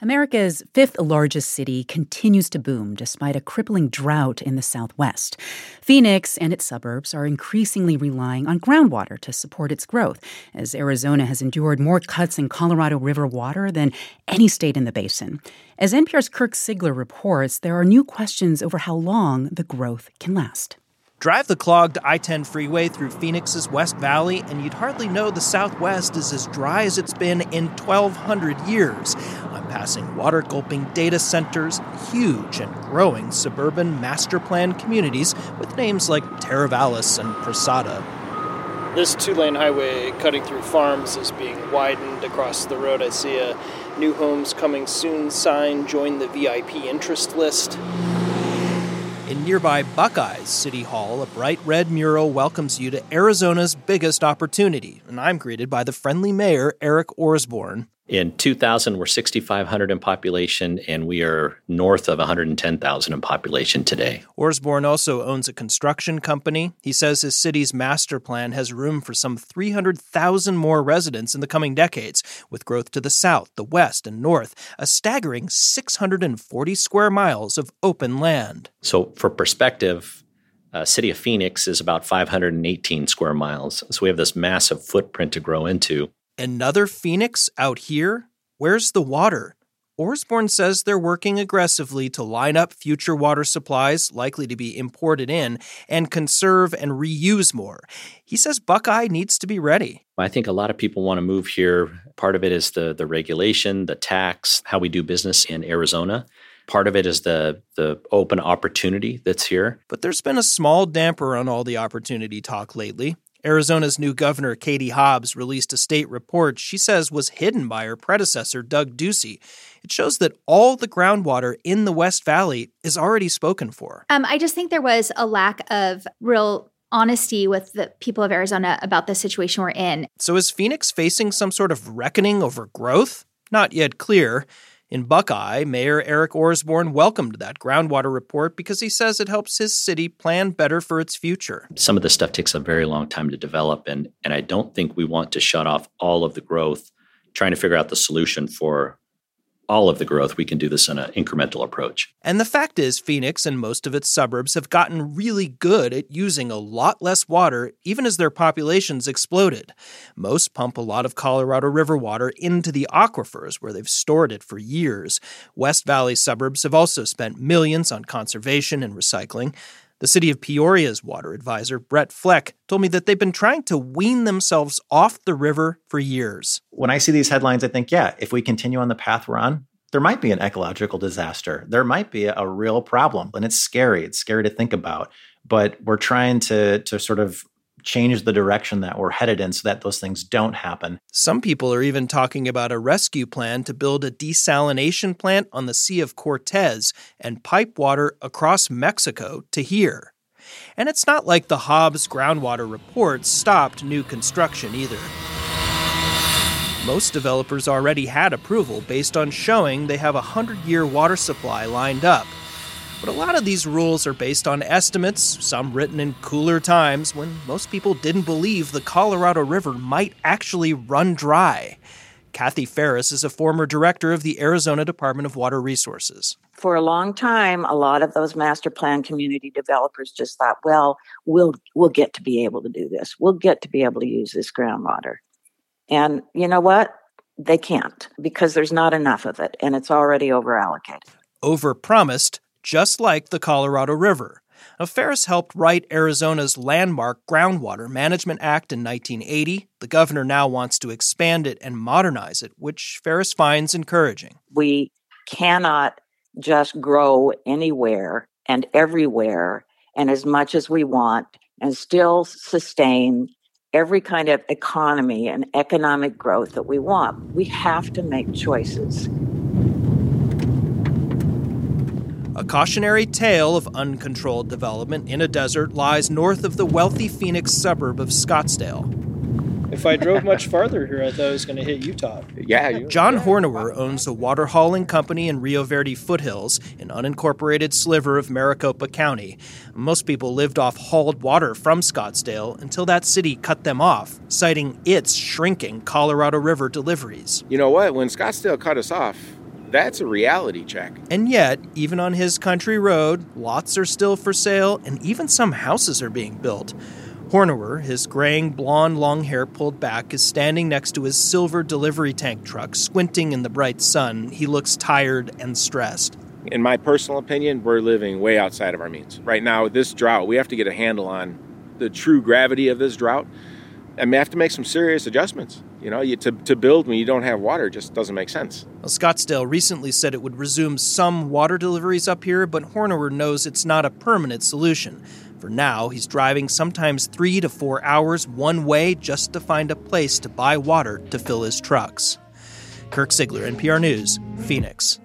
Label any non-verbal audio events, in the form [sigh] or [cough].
America's fifth largest city continues to boom despite a crippling drought in the Southwest. Phoenix and its suburbs are increasingly relying on groundwater to support its growth, as Arizona has endured more cuts in Colorado River water than any state in the basin. As NPR's Kirk Siegler reports, there are new questions over how long the growth can last. Drive the clogged I 10 freeway through Phoenix's West Valley, and you'd hardly know the Southwest is as dry as it's been in 1,200 years. I'm passing water gulping data centers, huge and growing suburban master plan communities with names like Teravalis and Prasada. This two lane highway cutting through farms is being widened across the road. I see a new homes coming soon sign, join the VIP interest list. In nearby Buckeyes City Hall, a bright red mural welcomes you to Arizona's biggest opportunity, and I'm greeted by the friendly mayor, Eric Orsborn. In 2000, we're 6,500 in population, and we are north of 110,000 in population today. Orsborn also owns a construction company. He says his city's master plan has room for some 300,000 more residents in the coming decades, with growth to the south, the west, and north, a staggering 640 square miles of open land. So, for perspective, uh, city of Phoenix is about 518 square miles. So we have this massive footprint to grow into. Another Phoenix out here? Where's the water? Orsborn says they're working aggressively to line up future water supplies likely to be imported in and conserve and reuse more. He says Buckeye needs to be ready. I think a lot of people want to move here. Part of it is the the regulation, the tax, how we do business in Arizona. Part of it is the the open opportunity that's here. But there's been a small damper on all the opportunity talk lately. Arizona's new governor, Katie Hobbs, released a state report she says was hidden by her predecessor, Doug Ducey. It shows that all the groundwater in the West Valley is already spoken for. Um, I just think there was a lack of real honesty with the people of Arizona about the situation we're in. So is Phoenix facing some sort of reckoning over growth? Not yet clear. In Buckeye, Mayor Eric Orsborn welcomed that groundwater report because he says it helps his city plan better for its future. Some of this stuff takes a very long time to develop, and, and I don't think we want to shut off all of the growth trying to figure out the solution for all of the growth, we can do this in an incremental approach. And the fact is, Phoenix and most of its suburbs have gotten really good at using a lot less water, even as their populations exploded. Most pump a lot of Colorado River water into the aquifers where they've stored it for years. West Valley suburbs have also spent millions on conservation and recycling. The city of Peoria's water advisor, Brett Fleck, told me that they've been trying to wean themselves off the river for years. When I see these headlines, I think, yeah, if we continue on the path we're on, there might be an ecological disaster. There might be a real problem. And it's scary. It's scary to think about. But we're trying to, to sort of change the direction that we're headed in so that those things don't happen. Some people are even talking about a rescue plan to build a desalination plant on the Sea of Cortez and pipe water across Mexico to here. And it's not like the Hobbs groundwater report stopped new construction either. Most developers already had approval based on showing they have a 100 year water supply lined up. But a lot of these rules are based on estimates, some written in cooler times when most people didn't believe the Colorado River might actually run dry. Kathy Ferris is a former director of the Arizona Department of Water Resources. For a long time, a lot of those master plan community developers just thought, well, we'll we'll get to be able to do this. We'll get to be able to use this groundwater. And you know what? They can't because there's not enough of it and it's already over allocated. Over promised just like the Colorado River. Now, Ferris helped write Arizona's landmark Groundwater Management Act in 1980. The governor now wants to expand it and modernize it, which Ferris finds encouraging. We cannot just grow anywhere and everywhere and as much as we want and still sustain every kind of economy and economic growth that we want. We have to make choices. A cautionary tale of uncontrolled development in a desert lies north of the wealthy Phoenix suburb of Scottsdale. If I drove much farther here, I thought I was going to hit Utah. Yeah. You, [laughs] John Hornewer owns a water hauling company in Rio Verde foothills, an unincorporated sliver of Maricopa County. Most people lived off hauled water from Scottsdale until that city cut them off, citing its shrinking Colorado River deliveries. You know what? When Scottsdale cut us off, That's a reality check. And yet, even on his country road, lots are still for sale and even some houses are being built. Hornewer, his graying blonde long hair pulled back, is standing next to his silver delivery tank truck, squinting in the bright sun. He looks tired and stressed. In my personal opinion, we're living way outside of our means. Right now, with this drought, we have to get a handle on the true gravity of this drought and we have to make some serious adjustments. You know, you, to, to build when you don't have water just doesn't make sense. Well, Scottsdale recently said it would resume some water deliveries up here, but Hornewer knows it's not a permanent solution. For now, he's driving sometimes three to four hours one way just to find a place to buy water to fill his trucks. Kirk Siegler, NPR News, Phoenix.